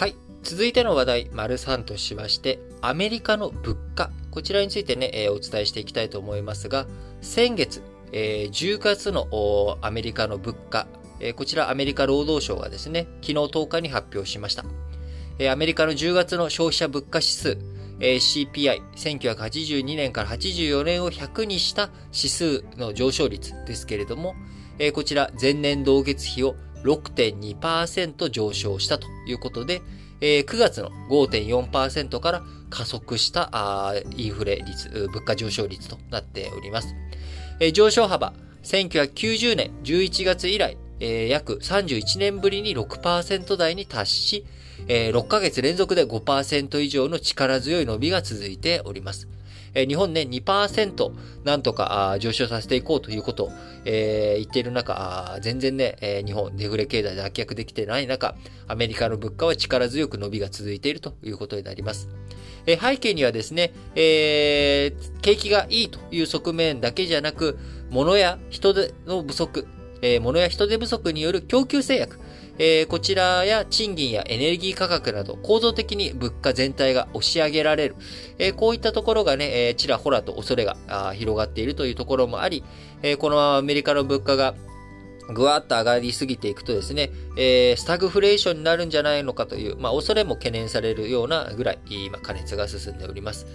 はい。続いての話題、丸3としまして、アメリカの物価。こちらについてね、えー、お伝えしていきたいと思いますが、先月、えー、10月のアメリカの物価、えー、こちらアメリカ労働省がですね、昨日10日に発表しました。えー、アメリカの10月の消費者物価指数、えー、CPI、1982年から84年を100にした指数の上昇率ですけれども、えー、こちら前年同月比を6.2%上昇したということで、えー、9月の5.4%から加速したインフレ率、物価上昇率となっております。えー、上昇幅、1990年11月以来、えー、約31年ぶりに6%台に達し、えー、6ヶ月連続で5%以上の力強い伸びが続いております。日本ね、2%なんとか上昇させていこうということを、言っている中、全然ね、日本デフレ経済で脱却できてない中、アメリカの物価は力強く伸びが続いているということになります。背景にはですね、えー、景気がいいという側面だけじゃなく、物や人手の不足、えー、物や人手不足による供給制約、えー、こちらや賃金やエネルギー価格など構造的に物価全体が押し上げられる。えー、こういったところがね、えー、ちらほらと恐れが広がっているというところもあり、えこのままアメリカの物価がぐわっと上がりすぎていくとですね、えー、スタグフレーションになるんじゃないのかという、まあ、恐れも懸念されるようなぐらい、今、加熱が進んでおります。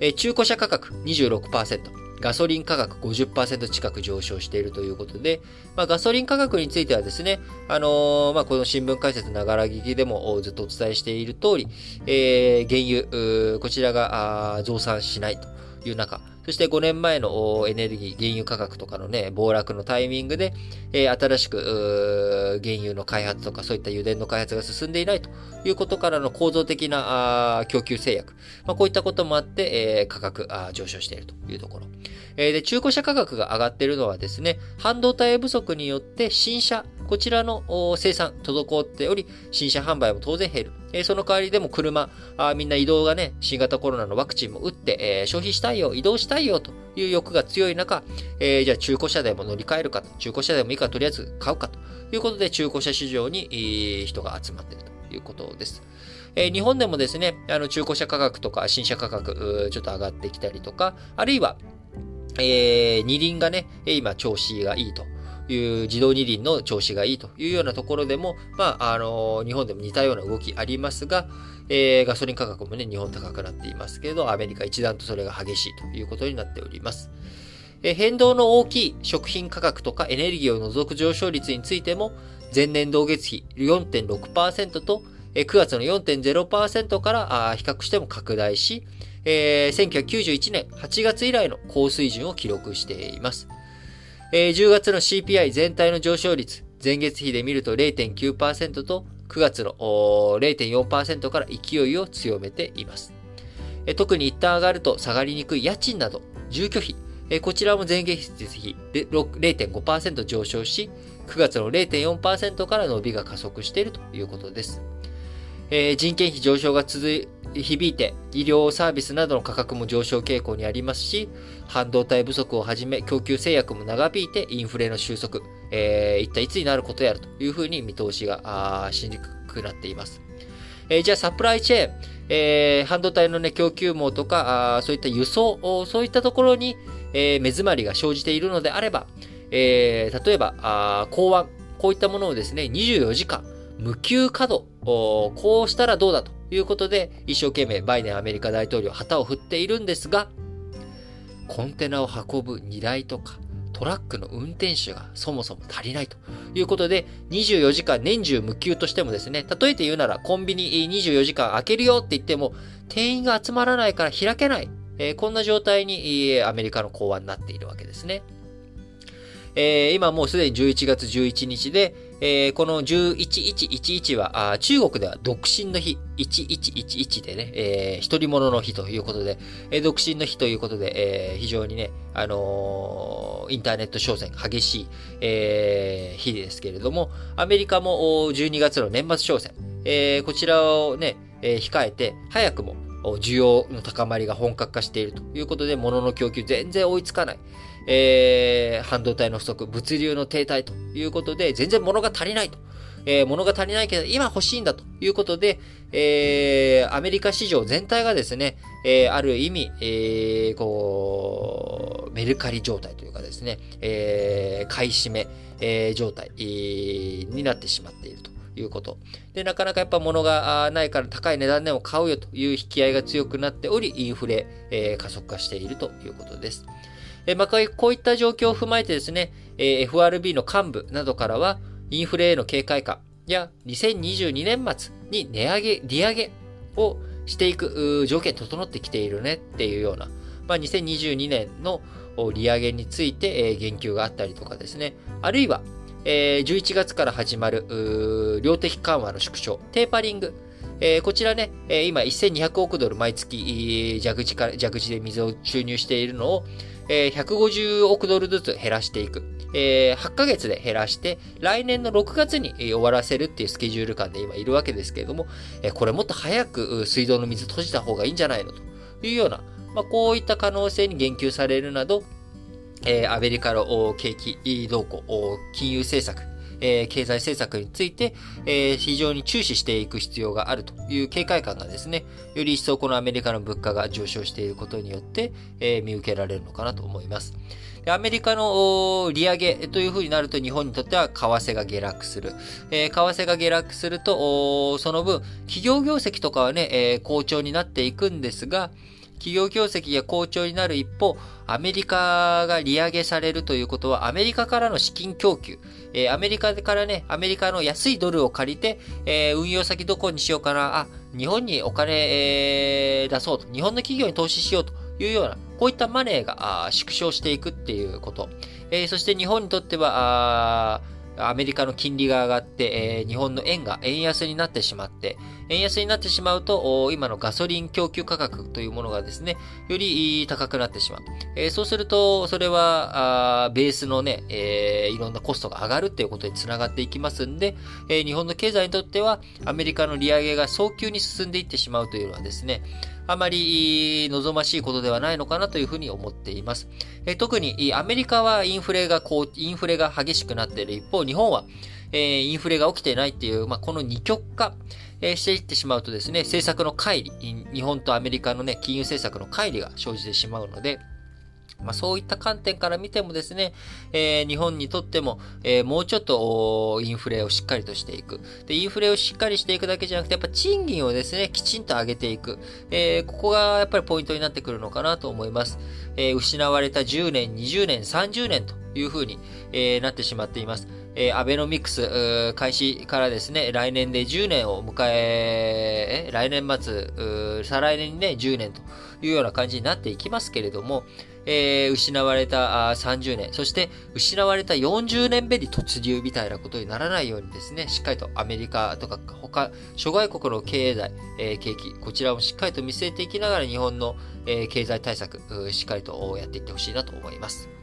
えー、中古車価格26%。ガソリン価格50%近く上昇しているということで、まあ、ガソリン価格についてはですね、あのー、まあ、この新聞解説ながら聞きでもずっとお伝えしている通り、えー、原油、こちらが増産しないという中、そして5年前のエネルギー、原油価格とかのね、暴落のタイミングで、えー、新しく、原油の開発とかそういった油田の開発が進んでいないということからの構造的な供給制約。まあ、こういったこともあって、えー、価格上昇しているというところ。えー、で、中古車価格が上がっているのはですね、半導体不足によって新車、こちらの生産、滞っており、新車販売も当然減る。えその代わりでも車あ、みんな移動がね、新型コロナのワクチンも打って、え、消費したいよ、移動したいよという欲が強い中、えー、じゃあ中古車でも乗り換えるか、中古車でもいいかとりあえず買うかということで、中古車市場に、人が集まっているということです。えー、日本でもですね、あの中古車価格とか新車価格、ちょっと上がってきたりとか、あるいは、えー、二輪がね、今調子がいいという自動二輪の調子がいいというようなところでも、まあ、あのー、日本でも似たような動きありますが、えー、ガソリン価格もね、日本高くなっていますけど、アメリカ一段とそれが激しいということになっております。え変動の大きい食品価格とかエネルギーを除く上昇率についても、前年同月比4.6%と、え9月の4.0%からあ比較しても拡大し、えー、1991年8月以来の高水準を記録しています。えー、10月の CPI 全体の上昇率、前月比で見ると0.9%と、9月の0.4%から勢いを強めています。特に一旦上がると下がりにくい家賃など、住居費、こちらも前月比で0.5%上昇し、9月の0.4%から伸びが加速しているということです。えー、人件費上昇が続響いて、医療サービスなどの価格も上昇傾向にありますし、半導体不足をはじめ、供給制約も長引いて、インフレの収束、えー、一体いつになることやるというふうに見通しがしにくくなっています。えー、じゃあ、サプライチェーン、えー、半導体の、ね、供給網とか、あそういった輸送、そういったところに、えー、目詰まりが生じているのであれば、えー、例えば、あ港湾、こういったものをですね、24時間、無給稼働、こうしたらどうだということで、一生懸命バイデンアメリカ大統領旗を振っているんですが、コンテナを運ぶ荷台とか、トラックの運転手がそもそも足りないということで、24時間年中無休としてもですね、例えて言うならコンビニ24時間開けるよって言っても、店員が集まらないから開けない。えー、こんな状態にアメリカの港湾になっているわけですね。えー、今もうすでに11月11日で、えー、この1111は、中国では独身の日、1111でね、えー、一人者の日ということで、えー、独身の日ということで、えー、非常にね、あのー、インターネット商戦激しい、えー、日ですけれども、アメリカも12月の年末商戦、えー、こちらをね、えー、控えて、早くも需要の高まりが本格化しているということで、物の供給全然追いつかない。えー、半導体の不足、物流の停滞ということで、全然物が足りないとえー、物が足りないけど、今欲しいんだということで、えー、アメリカ市場全体がですね、えー、ある意味、えー、こう、メルカリ状態というかですね、えー、買い占め、えー、状態、えー、になってしまっていると。いうこと。で、なかなかやっぱ物がないから高い値段でも買うよという引き合いが強くなっており、インフレ、えー、加速化しているということです。え、まあ、こういった状況を踏まえてですね、え、FRB の幹部などからは、インフレへの警戒感や2022年末に値上げ、利上げをしていく条件整ってきているねっていうような、まあ、2022年の利上げについて言及があったりとかですね、あるいは、え11月から始まる量的緩和の縮小、テーパリング、えー、こちらね、えー、今1200億ドル毎月蛇口から、蛇口で水を注入しているのを、えー、150億ドルずつ減らしていく。えー、8ヶ月で減らして、来年の6月に終わらせるっていうスケジュール感で今いるわけですけれども、えー、これもっと早く水道の水閉じた方がいいんじゃないのというような、まあ、こういった可能性に言及されるなど、えー、アメリカの景気動向、金融政策、えー、経済政策について、えー、非常に注視していく必要があるという警戒感がですね、より一層このアメリカの物価が上昇していることによって、えー、見受けられるのかなと思います。アメリカの利上げというふうになると日本にとっては為替が下落する。えー、為替が下落すると、その分、企業業績とかはね、えー、好調になっていくんですが、企業業績が好調になる一方、アメリカが利上げされるということは、アメリカからの資金供給、えー、アメリカからね、アメリカの安いドルを借りて、えー、運用先どこにしようかな、あ、日本にお金、えー、出そうと、日本の企業に投資しようというような、こういったマネーが縮小していくっていうこと。えー、そして日本にとっては、アメリカの金利が上がって、えー、日本の円が円安になってしまって、円安になってしまうと、今のガソリン供給価格というものがですね、より高くなってしまう。えー、そうすると、それは、あベースのね、えー、いろんなコストが上がるっていうことにつながっていきますんで、えー、日本の経済にとっては、アメリカの利上げが早急に進んでいってしまうというのはですね、あまり望ましいことではないのかなというふうに思っています。え特にアメリカはインフレがこう、インフレが激しくなっている一方、日本は、えー、インフレが起きてないっていう、まあ、この二極化、えー、していってしまうとですね、政策の乖離、日本とアメリカのね、金融政策の乖離が生じてしまうので、まあ、そういった観点から見てもですね、えー、日本にとっても、えー、もうちょっとインフレをしっかりとしていく。で、インフレをしっかりしていくだけじゃなくて、やっぱ賃金をですね、きちんと上げていく。えー、ここがやっぱりポイントになってくるのかなと思います。え失われた10年、20年、30年というふうに、えなってしまっています。えー、アベノミクス開始からですね、来年で10年を迎え、来年末、再来年にね、10年というような感じになっていきますけれども、えー、失われた30年、そして失われた40年目に突入みたいなことにならないようにですね、しっかりとアメリカとか他、諸外国の経済、えー、景気、こちらをしっかりと見据えていきながら日本の、えー、経済対策、しっかりとやっていってほしいなと思います。